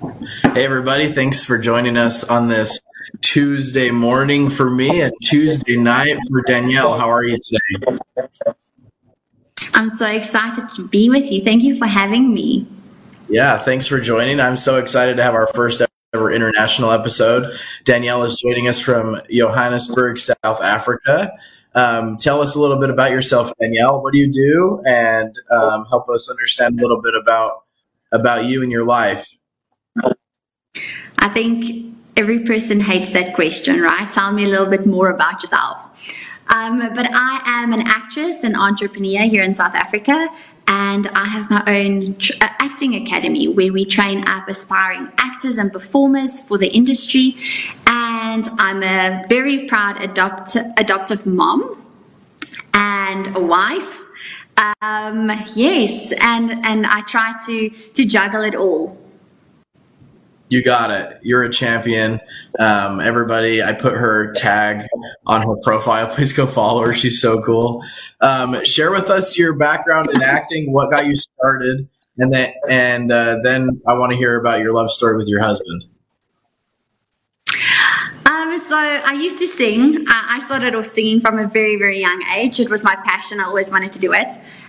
Hey, everybody. Thanks for joining us on this Tuesday morning for me and Tuesday night for Danielle. How are you today? I'm so excited to be with you. Thank you for having me. Yeah, thanks for joining. I'm so excited to have our first ever international episode. Danielle is joining us from Johannesburg, South Africa. Um, tell us a little bit about yourself, Danielle. What do you do? And um, help us understand a little bit about about you and your life. I think every person hates that question, right? Tell me a little bit more about yourself. Um, but I am an actress and entrepreneur here in South Africa, and I have my own tr- uh, acting academy where we train up aspiring actors and performers for the industry. And I'm a very proud adopt- adoptive mom and a wife. Um, yes, and and I try to to juggle it all. You got it. You're a champion. Um, everybody, I put her tag on her profile. Please go follow her. She's so cool. Um, share with us your background in acting, what got you started, and then and uh, then I want to hear about your love story with your husband. Um, so I used to sing. I started off singing from a very, very young age. It was my passion. I always wanted to do it.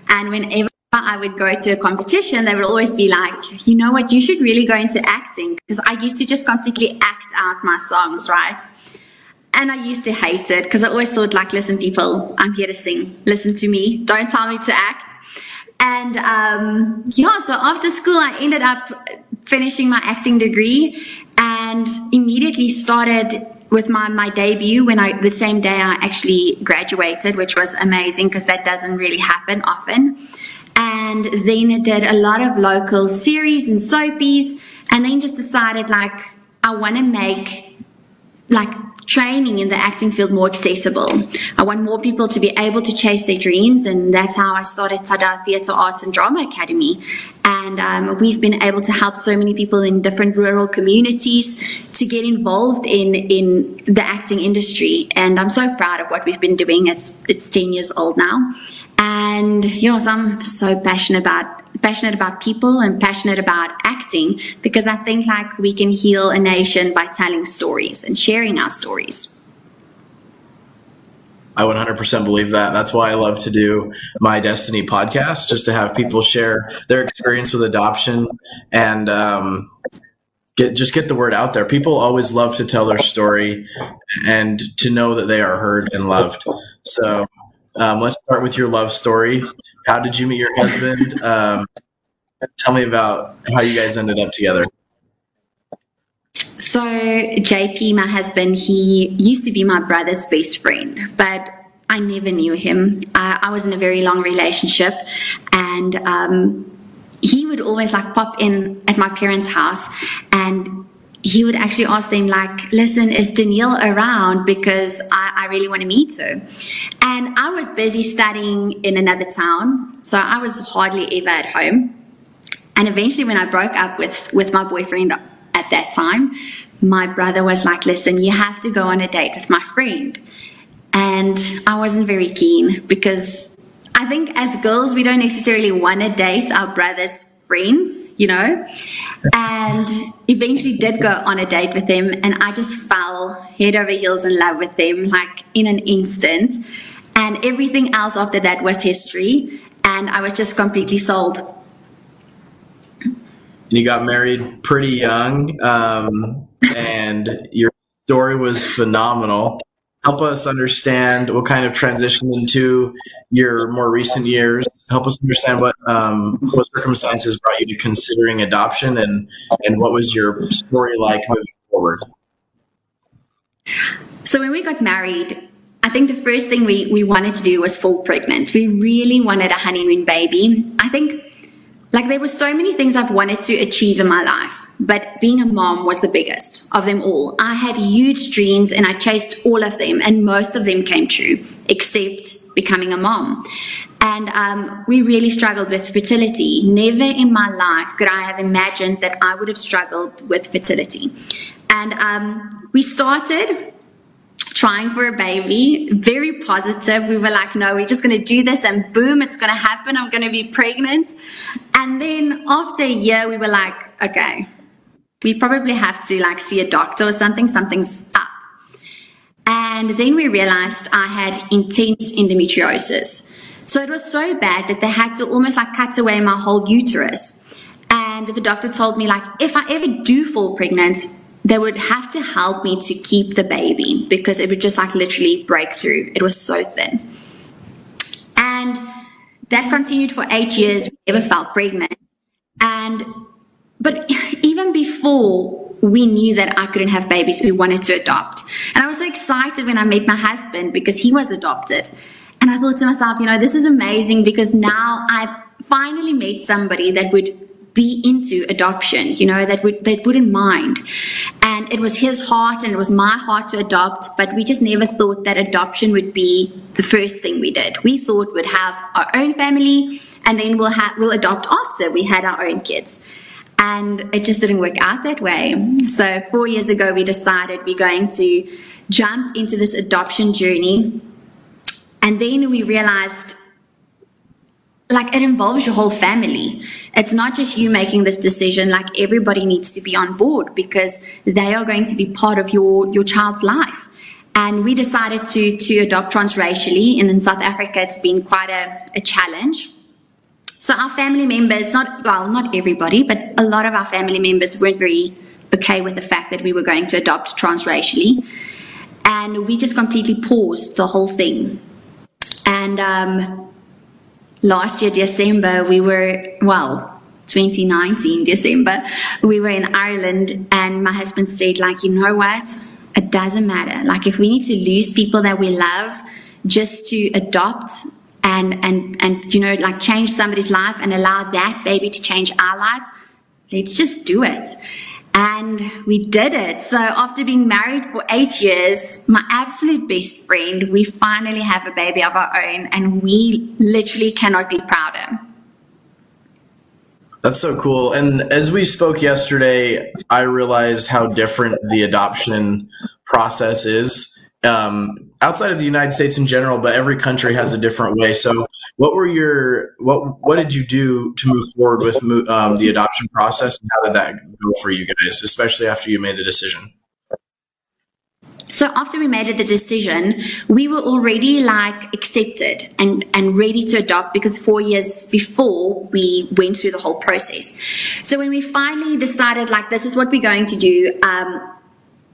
And whenever I would go to a competition, they would always be like, you know what, you should really go into acting. Because I used to just completely act out my songs, right? And I used to hate it because I always thought, like, listen, people, I'm here to sing. Listen to me. Don't tell me to act. And um, yeah, so after school, I ended up finishing my acting degree and immediately started with my, my debut when I the same day I actually graduated, which was amazing because that doesn't really happen often. And then did a lot of local series and soapies, and then just decided like I want to make like training in the acting field more accessible. I want more people to be able to chase their dreams, and that's how I started Tada Theatre Arts and Drama Academy. And um, we've been able to help so many people in different rural communities to get involved in in the acting industry. And I'm so proud of what we've been doing. It's it's 10 years old now. And yes, I'm so passionate about passionate about people and passionate about acting because I think like we can heal a nation by telling stories and sharing our stories. I 100% believe that. That's why I love to do my Destiny podcast, just to have people share their experience with adoption and um, get just get the word out there. People always love to tell their story and to know that they are heard and loved. So um, let's start with your love story. How did you meet your husband? Um, tell me about how you guys ended up together. So, JP, my husband, he used to be my brother's best friend, but I never knew him. I was in a very long relationship, and um, he would always like pop in at my parents' house and he would actually ask them like listen is danielle around? Because I, I, really want to meet her. And i was busy studying in another town so i was hardly ever at home. And eventually when i broke up with with my boyfriend at that time my brother was like listen you have to go on a date with my friend. And i wasn't very keen because I think as girls, we don't necessarily want to date our brother's friends, you know, and eventually did go on a date with him, and I just fell head over heels in love with him, like in an instant. And everything else after that was history, and I was just completely sold. You got married pretty young, um, and your story was phenomenal help us understand what kind of transition into your more recent years. Help us understand what um, what circumstances brought you to considering adoption, and and what was your story like moving forward. So when we got married, I think the first thing we, we wanted to do was fall pregnant. We really wanted a honeymoon baby. I think like there were so many things I've wanted to achieve in my life but being a mom was the biggest of them all. I had huge dreams and I chased all of them, and most of them came true, except becoming a mom. And um, we really struggled with fertility. Never in my life could I have imagined that I would have struggled with fertility. And um, we started trying for a baby, very positive. We were like, no, we're just going to do this, and boom, it's going to happen. I'm going to be pregnant. And then after a year, we were like, okay, we probably have to like see a doctor or something, something's up. And then we realized I had intense endometriosis. So it was so bad that they had to almost like cut away my whole uterus. And the doctor told me like if I ever do fall pregnant, they would have to help me to keep the baby because it would just like literally break through. It was so thin. And that continued for eight years. We never felt pregnant. And but even before we knew that I couldn't have babies, we wanted to adopt. And I was so excited when I met my husband because he was adopted. And I thought to myself, you know, this is amazing because now I've finally met somebody that would be into adoption, you know, that would that wouldn't mind. And it was his heart and it was my heart to adopt, but we just never thought that adoption would be the first thing we did. We thought we'd have our own family and then we'll we'll adopt after we had our own kids. And it just didn't work out that way. So four years ago we decided we're going to jump into this adoption journey. And then we realized like it involves your whole family. It's not just you making this decision, like everybody needs to be on board because they are going to be part of your, your child's life. And we decided to, to adopt transracially, and in South Africa, it's been quite a, a challenge. So our family members, not well, not everybody, but a lot of our family members weren't very okay with the fact that we were going to adopt transracially, and we just completely paused the whole thing. And um, last year, December, we were, well, 2019, December, we were in Ireland and my husband said, like, you know what? It doesn't matter. Like, if we need to lose people that we love just to adopt and, and, and, you know, like change somebody's life and allow that baby to change our lives, let's just do it. And we did it. So after being married for eight years, my absolute best friend, we finally have a baby of our own, and we literally cannot be prouder. That's so cool. And as we spoke yesterday, I realized how different the adoption process is um, outside of the United States in general, but every country has a different way. So, what were your what what did you do to move forward with um, the adoption process, and how did that go for you guys, especially after you made the decision? So after we made the decision, we were already like accepted and, and ready to adopt because four years before we went through the whole process. So when we finally decided like this is what we're going to do, um,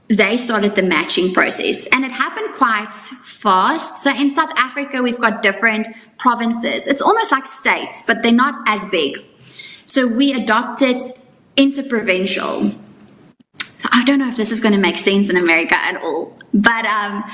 they started the matching process and it happened quite fast. So in South Africa, we've got different provinces. It's almost like states, but they're not as big. So we adopted interprovincial. I don't know if this is going to make sense in America at all, but um,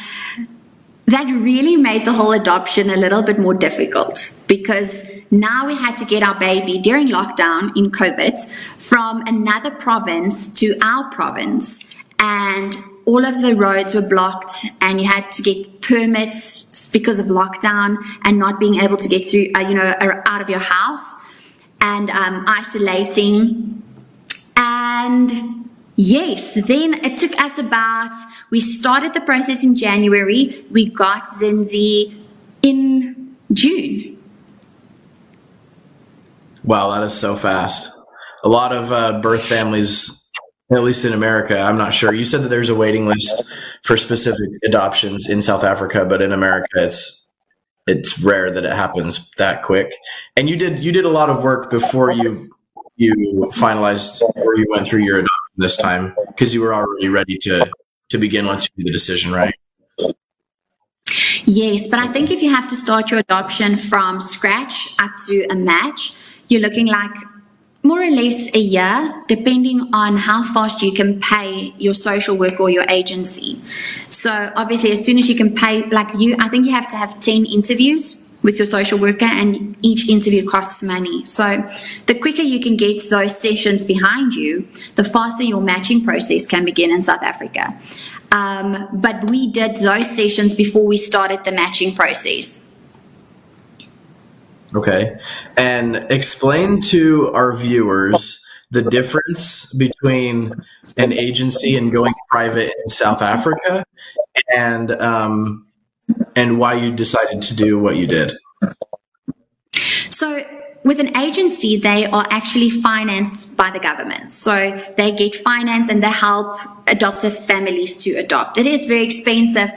that really made the whole adoption a little bit more difficult because now we had to get our baby during lockdown in COVID from another province to our province and all of the roads were blocked and you had to get permits because of lockdown and not being able to get through uh, you know out of your house and um, isolating. And yes then it took us about we started the process in january. We got zinzi in june. Wow that is so fast. A lot of uh, birth families at least in America. I'm not sure. You said that there's a waiting list for specific adoptions in South Africa, but in America, it's it's rare that it happens that quick. And you did you did a lot of work before you you finalized or you went through your adoption this time because you were already ready to to begin once you made the decision, right? Yes, but I think if you have to start your adoption from scratch up to a match, you're looking like more or less a year, depending on how fast you can pay your social work or your agency. So obviously, as soon as you can pay, like you, I think you have to have 10 interviews with your social worker and each interview costs money. So the quicker you can get those sessions behind you, the faster your matching process can begin in South Africa. Um, but we did those sessions before we started the matching process. Okay. And explain to our viewers the difference between an agency and going private in South Africa and um, and why you decided to do what you did. So with an agency, they are actually financed by the government. So they get finance and they help adoptive families to adopt. It is very expensive,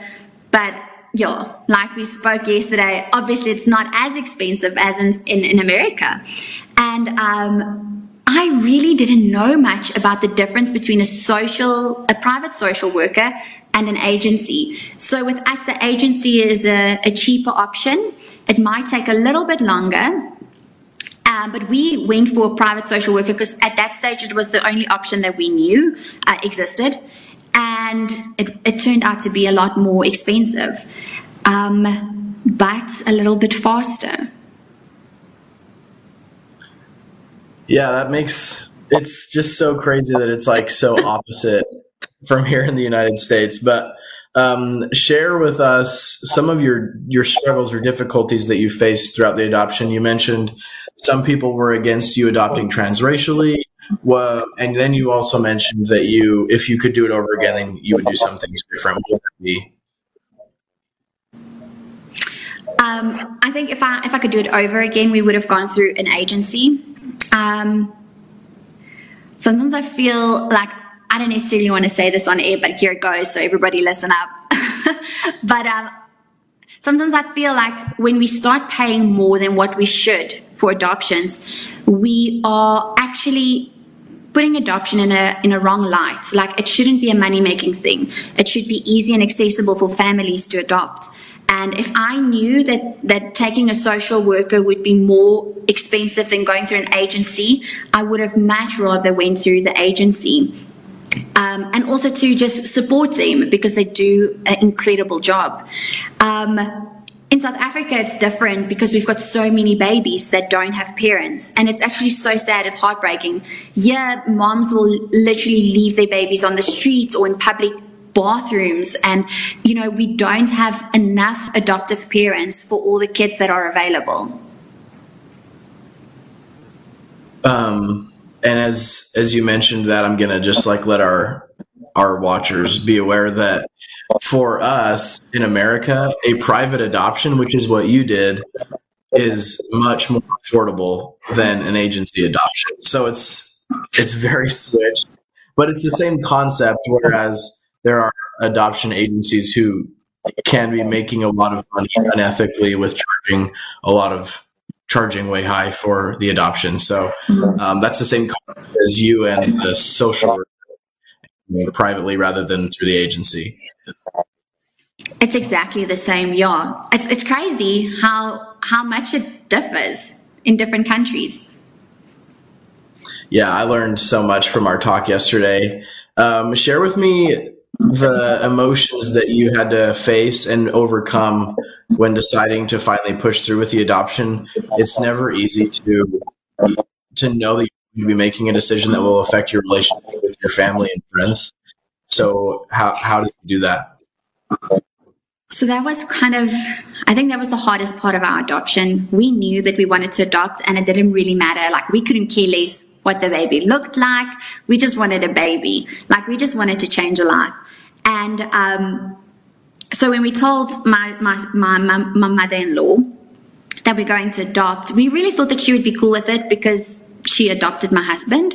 but yeah, like we spoke yesterday, obviously it's not as expensive as in, in, in America. And um, I really didn't know much about the difference between a social, a private social worker and an agency. So with us, the agency is a, a cheaper option. It might take a little bit longer, um, but we went for a private social worker because at that stage it was the only option that we knew uh, existed. And it, it, turned out to be a lot more expensive, um, but a little bit faster. Yeah, that makes it's just so crazy that it's like so opposite from here in the United States. But um, share with us some of your your struggles or difficulties that you faced throughout the adoption. You mentioned some people were against you adopting transracially. Well, and then you also mentioned that you, if you could do it over again, then you would do some things different. What would that be? Um, I think if I if I could do it over again, we would have gone through an agency. Um, sometimes I feel like I don't necessarily want to say this on air, but here it goes. So everybody listen up. but um, sometimes I feel like when we start paying more than what we should for adoptions, we are actually putting adoption in a in a wrong light. Like it shouldn't be a money making thing. It should be easy and accessible for families to adopt. And if I knew that, that taking a social worker would be more expensive than going through an agency, I would have much rather went through the agency. Um, and also to just support them because they do an incredible job. Um, in South Africa, it's different because we've got so many babies that don't have parents. And it's actually so sad, it's heartbreaking. Yeah, moms will literally leave their babies on the streets or in public bathrooms. And, you know, we don't have enough adoptive parents for all the kids that are available. Um, and as as you mentioned that i'm gonna just like let our our watchers be aware that for us in america a private adoption which is what you did is much more affordable than an agency adoption so it's it's very switched but it's the same concept whereas there are adoption agencies who can be making a lot of money unethically with charging a lot of charging way high for the adoption. So um, that's the same as you and the social privately rather than through the agency. It's exactly the same. Yeah, it's it's crazy how how much it differs in different countries. Yeah, I learned so much from our talk yesterday. Um, share with me the emotions that you had to face and overcome when deciding to finally push through with the adoption, it's never easy to to know that you'll be making a decision that will affect your relationship with your family and friends. So how how did you do that? So that was kind of I think that was the hardest part of our adoption. We knew that we wanted to adopt and it didn't really matter. Like we couldn't care less what the baby looked like. We just wanted a baby. Like we just wanted to change a life. And um, so when we told my, my, my, my mother-in-law that we're going to adopt, we really thought that she would be cool with it because she adopted my husband.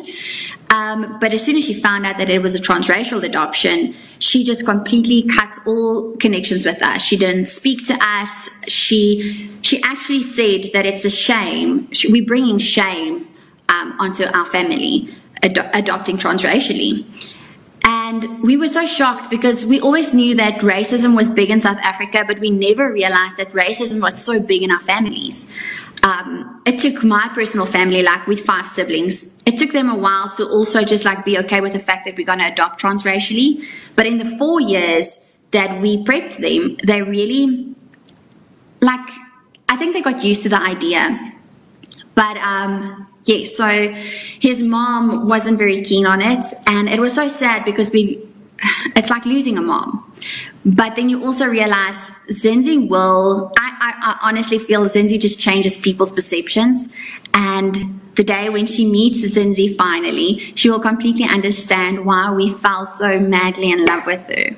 Um, but as soon as she found out that it was a transracial adoption, she just completely cut all connections with us. She didn't speak to us. She she actually said that it's a shame. We're bringing shame um, onto our family ad- adopting transracially. And we were so shocked because we always knew that racism was big in South Africa, but we never realized that racism was so big in our families. Um, it took my personal family, like with five siblings, it took them a while to also just like be okay with the fact that we're going to adopt transracially. But in the four years that we prepped them, they really, like, I think they got used to the idea. But um, yeah, so his mom wasn't very keen on it, and it was so sad because we, it's like losing a mom. But then you also realize Zinzi will, I, I, I honestly feel Zinzi just changes people's perceptions. And the day when she meets Zinzi finally, she will completely understand why we fell so madly in love with her.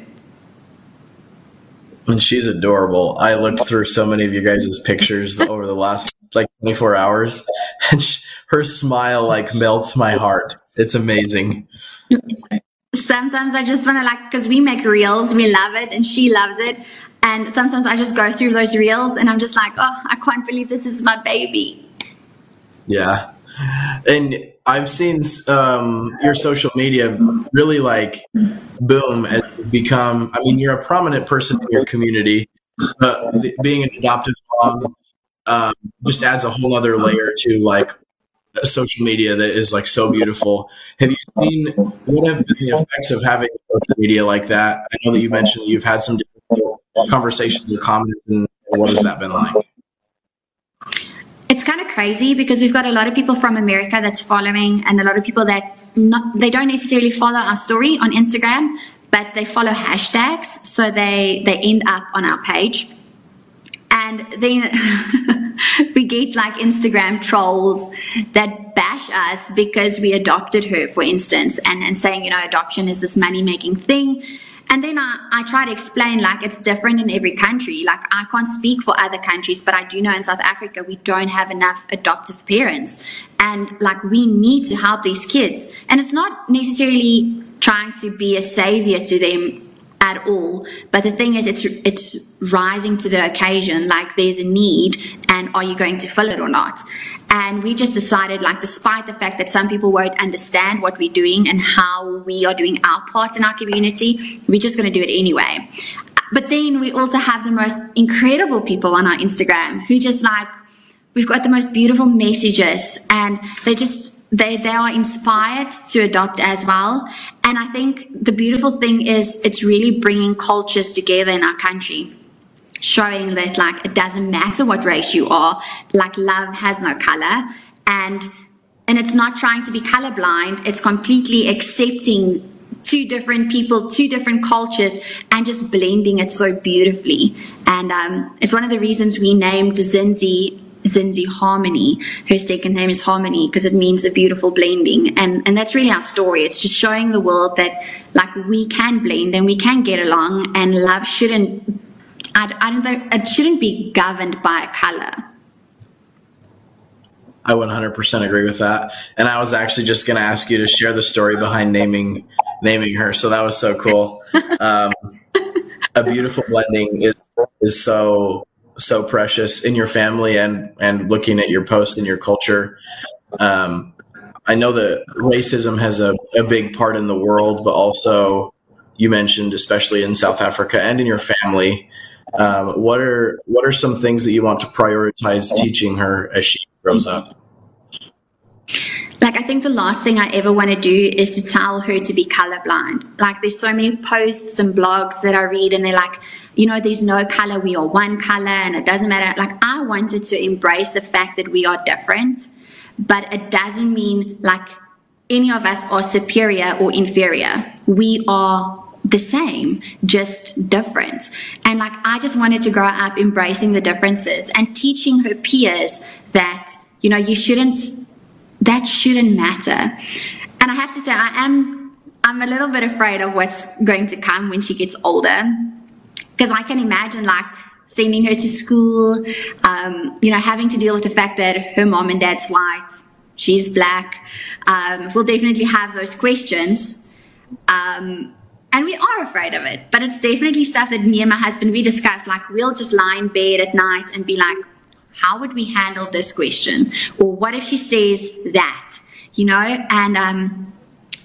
And she's adorable. I looked through so many of you guys' pictures over the last like 24 hours, and she, her smile like melts my heart. It's amazing. Sometimes I just want to like because we make reels, we love it, and she loves it. And sometimes I just go through those reels, and I'm just like, oh, I can't believe this is my baby. Yeah, and I've seen um, your social media really like boom and become. I mean, you're a prominent person in your community, but being an adoptive mom um, just adds a whole other layer to like social media that is like so beautiful. Have you seen what have been the effects of having social media like that? I know that you mentioned you've had some conversations or comments, and what has that been like? It's kind of crazy because we've got a lot of people from America that's following, and a lot of people that not they don't necessarily follow our story on Instagram, but they follow hashtags, so they they end up on our page and then we get like Instagram trolls that bash us because we adopted her, for instance, and, and saying, you know, adoption is this money making thing. And then I, I try to explain like it's different in every country. Like I can't speak for other countries, but I do know in South Africa we don't have enough adoptive parents. And like we need to help these kids. And it's not necessarily trying to be a savior to them at all. But the thing is, it's it's rising to the occasion. Like there's a need, and are you going to fill it or not? And we just decided, like, despite the fact that some people won't understand what we're doing and how we are doing our part in our community, we're just going to do it anyway. But then we also have the most incredible people on our Instagram who just like, we've got the most beautiful messages and they just they they are inspired to adopt as well and i think the beautiful thing is it's really bringing cultures together in our country showing that like it doesn't matter what race you are like love has no color. And and it's not trying to be colorblind it's completely accepting two different people two different cultures and just blending it so beautifully. And um, it's one of the reasons we named zinzi Zinzi Harmony. Her second name is Harmony because it means a beautiful blending. And, and that's really our story. It's just showing the world that like we can blend and we can get along and love shouldn't, I, I don't know, it shouldn't be governed by a color. I 100% agree with that. And I was actually just going to ask you to share the story behind naming naming her. So that was so cool. Um, a beautiful blending is is so so precious in your family and and looking at your post and your culture. Um, I know that racism has a, a big part in the world, but also you mentioned, especially in South Africa and in your family. Um, what are what are some things that you want to prioritize teaching her as she grows up? Like I think the last thing I ever want to do is to tell her to be colorblind. Like there's so many posts and blogs that I read and they're like, you know, there's no color, we are one color and it doesn't matter. Like, I wanted to embrace the fact that we are different, but it doesn't mean like any of us are superior or inferior. We are the same, just different. And like, I just wanted to grow up embracing the differences and teaching her peers that, you know, you shouldn't, that shouldn't matter. And I have to say, I am, I'm a little bit afraid of what's going to come when she gets older because I can imagine like sending her to school, um, you know, having to deal with the fact that her mom and dad's white, she's black. Um, we'll definitely have those questions. Um, and we are afraid of it, but it's definitely stuff that me and my husband, we discuss. Like, we'll just lie in bed at night and be like, how would we handle this question? Or what if she says that? You know, and um,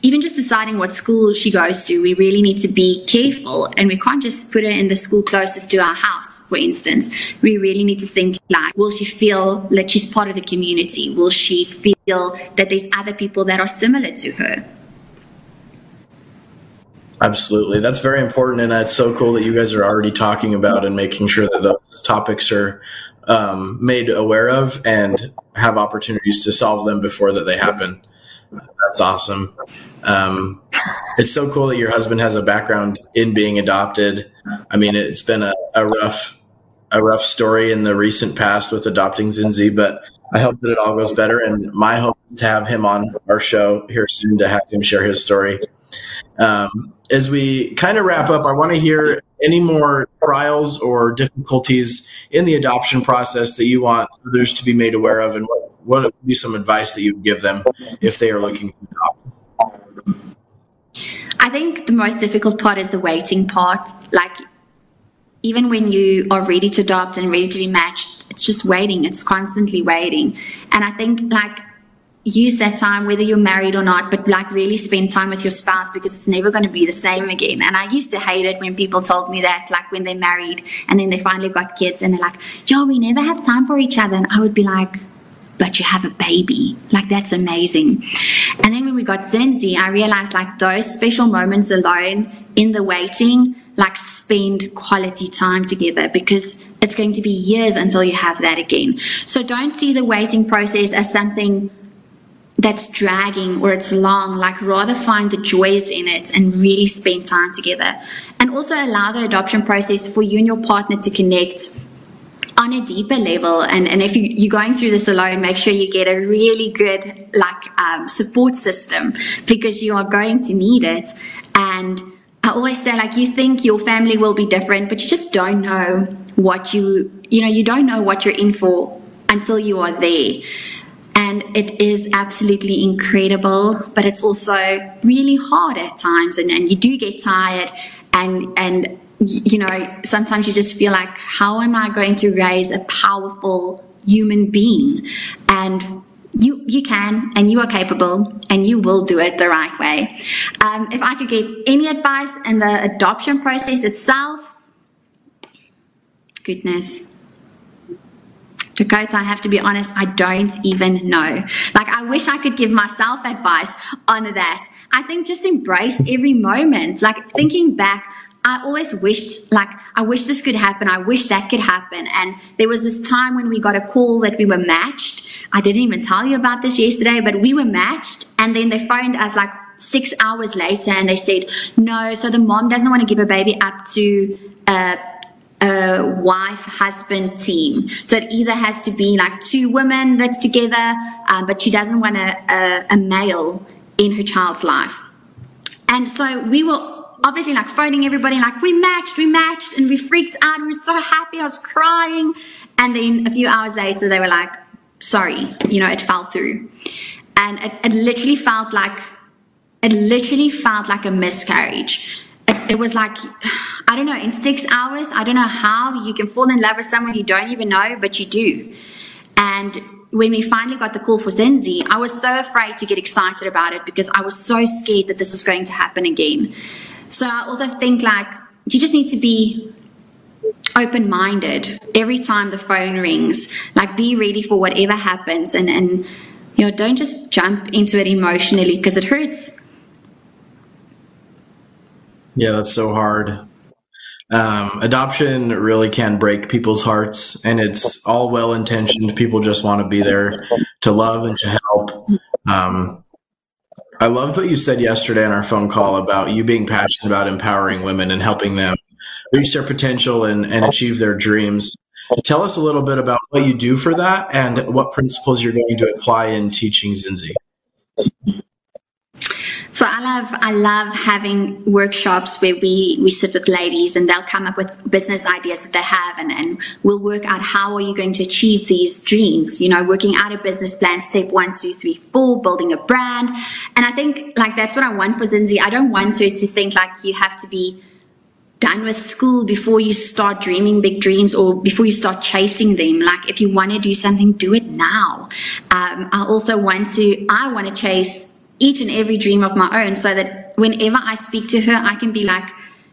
even just deciding what school she goes to, we really need to be careful and we can't just put her in the school closest to our house, for instance. We really need to think like, will she feel like she's part of the community? Will she feel that there's other people that are similar to her? Absolutely. That's very important. And it's so cool that you guys are already talking about and making sure that those topics are um, made aware of and have opportunities to solve them before that they happen. That's awesome. Um, it's so cool that your husband has a background in being adopted. I mean, it's been a, a rough, a rough story in the recent past with adopting Zinzi, but I hope that it all goes better. And my hope is to have him on our show here soon to have him share his story. Um, as we kind of wrap up, I want to hear any more trials or difficulties in the adoption process that you want others to be made aware of, and what, what would be some advice that you would give them if they are looking to adopt? I think the most difficult part is the waiting part. Like, even when you are ready to adopt and ready to be matched, it's just waiting. It's constantly waiting. And I think, like, use that time, whether you're married or not, but like really spend time with your spouse because it's never going to be the same again. And I used to hate it when people told me that, like when they're married and then they finally got kids and they're like, yo, we never have time for each other. And I would be like, but you have a baby. Like that's amazing. And then when we got Zinzi, I realized like those special moments alone in the waiting, like spend quality time together because it's going to be years until you have that again. So don't see the waiting process as something that's dragging or it's long, like rather find the joys in it and really spend time together. And also allow the adoption process for you and your partner to connect on a deeper level. And, and if you, you're going through this alone, make sure you get a really good like um, support system because you are going to need it. And I always say like you think your family will be different, but you just don't know what you you know you don't know what you're in for until you are there and it is absolutely incredible but it's also really hard at times and, and you do get tired and and you know sometimes you just feel like how am i going to raise a powerful human being and you you can and you are capable and you will do it the right way um, if i could give any advice in the adoption process itself goodness Dakota, I have to be honest, I don't even know. Like, I wish I could give myself advice on that. I think just embrace every moment. Like, thinking back, I always wished, like, I wish this could happen. I wish that could happen. And there was this time when we got a call that we were matched. I didn't even tell you about this yesterday, but we were matched. And then they phoned us like six hours later and they said, no, so the mom doesn't want to give a baby up to, uh, a wife husband team. So it either has to be like two women that's together, um, but she doesn't want a, a, a male in her child's life. And so we were obviously like phoning everybody, like we matched, we matched, and we freaked out. We were so happy. I was crying. And then a few hours later, they were like, sorry, you know, it fell through. And it, it literally felt like, it literally felt like a miscarriage. It, it was like, I don't know, in six hours, I don't know how you can fall in love with someone you don't even know, but you do. And when we finally got the call for Zinzi, I was so afraid to get excited about it because I was so scared that this was going to happen again. So I also think like you just need to be open minded every time the phone rings. Like be ready for whatever happens and, and you know, don't just jump into it emotionally because it hurts. Yeah, that's so hard. Um, adoption really can break people's hearts, and it's all well intentioned. People just want to be there to love and to help. Um, I loved what you said yesterday on our phone call about you being passionate about empowering women and helping them reach their potential and, and achieve their dreams. Tell us a little bit about what you do for that and what principles you're going to apply in teaching Zinzi. So I love I love having workshops where we we sit with ladies and they'll come up with business ideas that they have and, and we'll work out how are you going to achieve these dreams, you know, working out a business plan, step one, two, three, four, building a brand. And I think like that's what I want for Zinzi. I don't want her to think like you have to be done with school before you start dreaming big dreams or before you start chasing them. Like if you want to do something, do it now. Um, I also want to I want to chase each and every dream of my own so that whenever I speak to her, I can be like,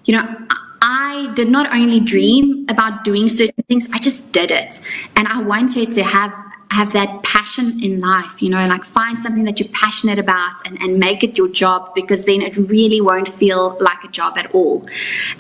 you know, I did not only dream about doing certain things, I just did it. And I want her to have have that passion in life, you know, like find something that you're passionate about and, and make it your job because then it really won't feel like a job at all.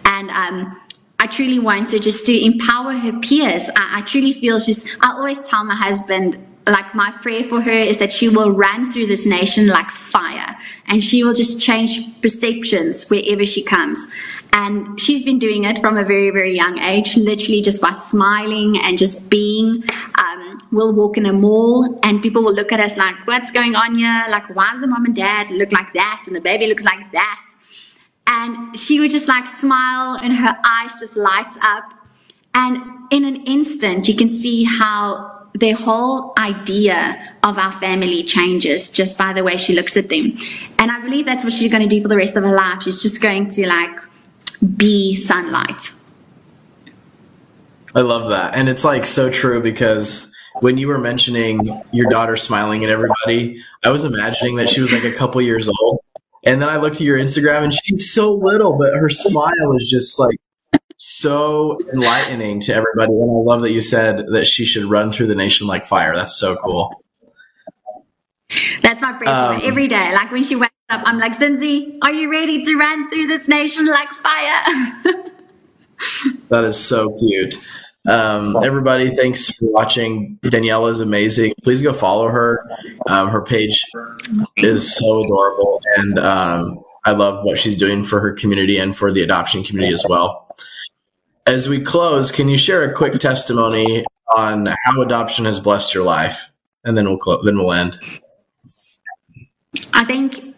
And um, I truly want her just to empower her peers. I, I truly feel she's, I always tell my husband, like my prayer for her is that she will run through this nation like fire and she will just change perceptions wherever she comes. And she's been doing it from a very very young age literally just by smiling and just being um, we'll walk in a mall and people will look at us like what's going on here? Like why does the mom and dad look like that and the baby looks like that? And she would just like smile and her eyes just lights up. And in an instant, you can see how their whole idea of our family changes just by the way she looks at them. And I believe that's what she's going to do for the rest of her life. She's just going to like be sunlight. I love that. And it's like so true because when you were mentioning your daughter smiling at everybody, I was imagining that she was like a couple years old. And then I looked at your Instagram and she's so little, but her smile is just like so enlightening to everybody. And I love that you said that she should run through the nation like fire. That's so cool. That's my prayer um, every day. Like when she wakes up, I'm like, Zinzi, are you ready to run through this nation like fire? that is so cute. Um, everybody, thanks for watching. Daniela is amazing. Please go follow her. Um, her page is so adorable, and um, I love what she's doing for her community and for the adoption community as well. As we close, can you share a quick testimony on how adoption has blessed your life, and then we'll close. Then we'll end. I think,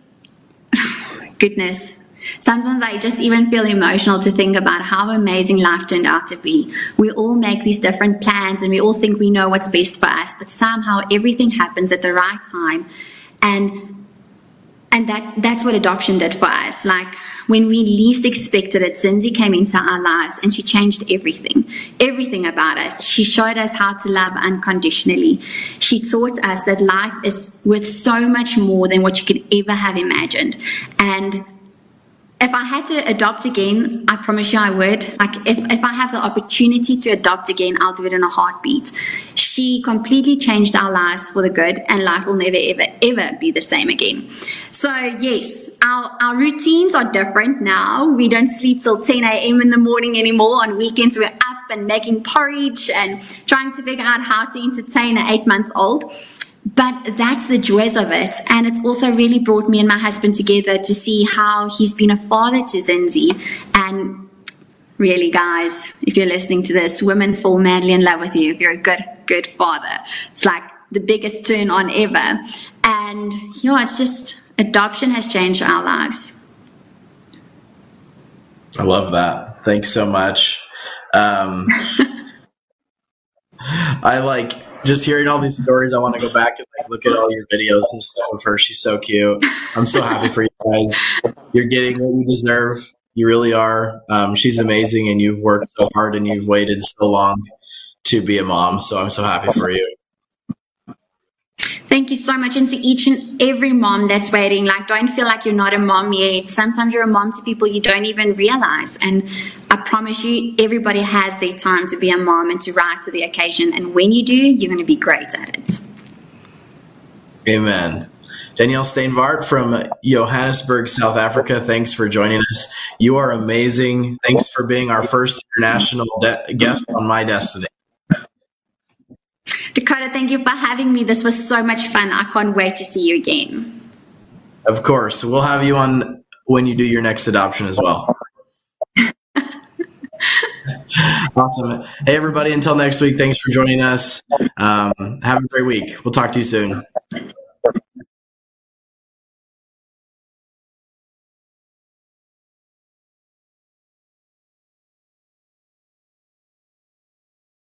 goodness, Sometimes I just even feel emotional to think about how amazing life turned out to be. We all make these different plans and we all think we know what's best for us, but somehow everything happens at the right time. And and that that's what adoption did for us. Like when we least expected it, Zinzi came into our lives and she changed everything, everything about us. She showed us how to love unconditionally. She taught us that life is worth so much more than what you could ever have imagined. And if I had to adopt again, I promise you I would. Like if, if I have the opportunity to adopt again, I'll do it in a heartbeat. She completely changed our lives for the good and life will never ever ever be the same again. So yes, our, our routines are different now. We don't sleep till 10 a.m. in the morning anymore. On weekends we're up and making porridge and trying to figure out how to entertain an eight month old but that's the joys of it. And it's also really brought me and my husband together to see how he's been a father to Zinzi. And really, guys, if you're listening to this, women fall madly in love with you if you're a good, good father. It's like the biggest turn on ever. And, you know, it's just adoption has changed our lives. I love that. Thanks so much. Um, I like just hearing all these stories, I want to go back and like look at all your videos and stuff of her. She's so cute. I'm so happy for you guys. You're getting what you deserve. You really are. Um, she's amazing, and you've worked so hard and you've waited so long to be a mom. So I'm so happy for you. Thank you so much. And to each and every mom that's waiting, like, don't feel like you're not a mom yet. Sometimes you're a mom to people you don't even realize. And I promise you, everybody has their time to be a mom and to rise to the occasion. And when you do, you're going to be great at it. Amen. Danielle Steenvaart from Johannesburg, South Africa. Thanks for joining us. You are amazing. Thanks for being our first international de- guest on My Destiny. Thank you for having me. This was so much fun. I can't wait to see you again. Of course. We'll have you on when you do your next adoption as well. awesome. Hey, everybody. Until next week, thanks for joining us. Um, have a great week. We'll talk to you soon.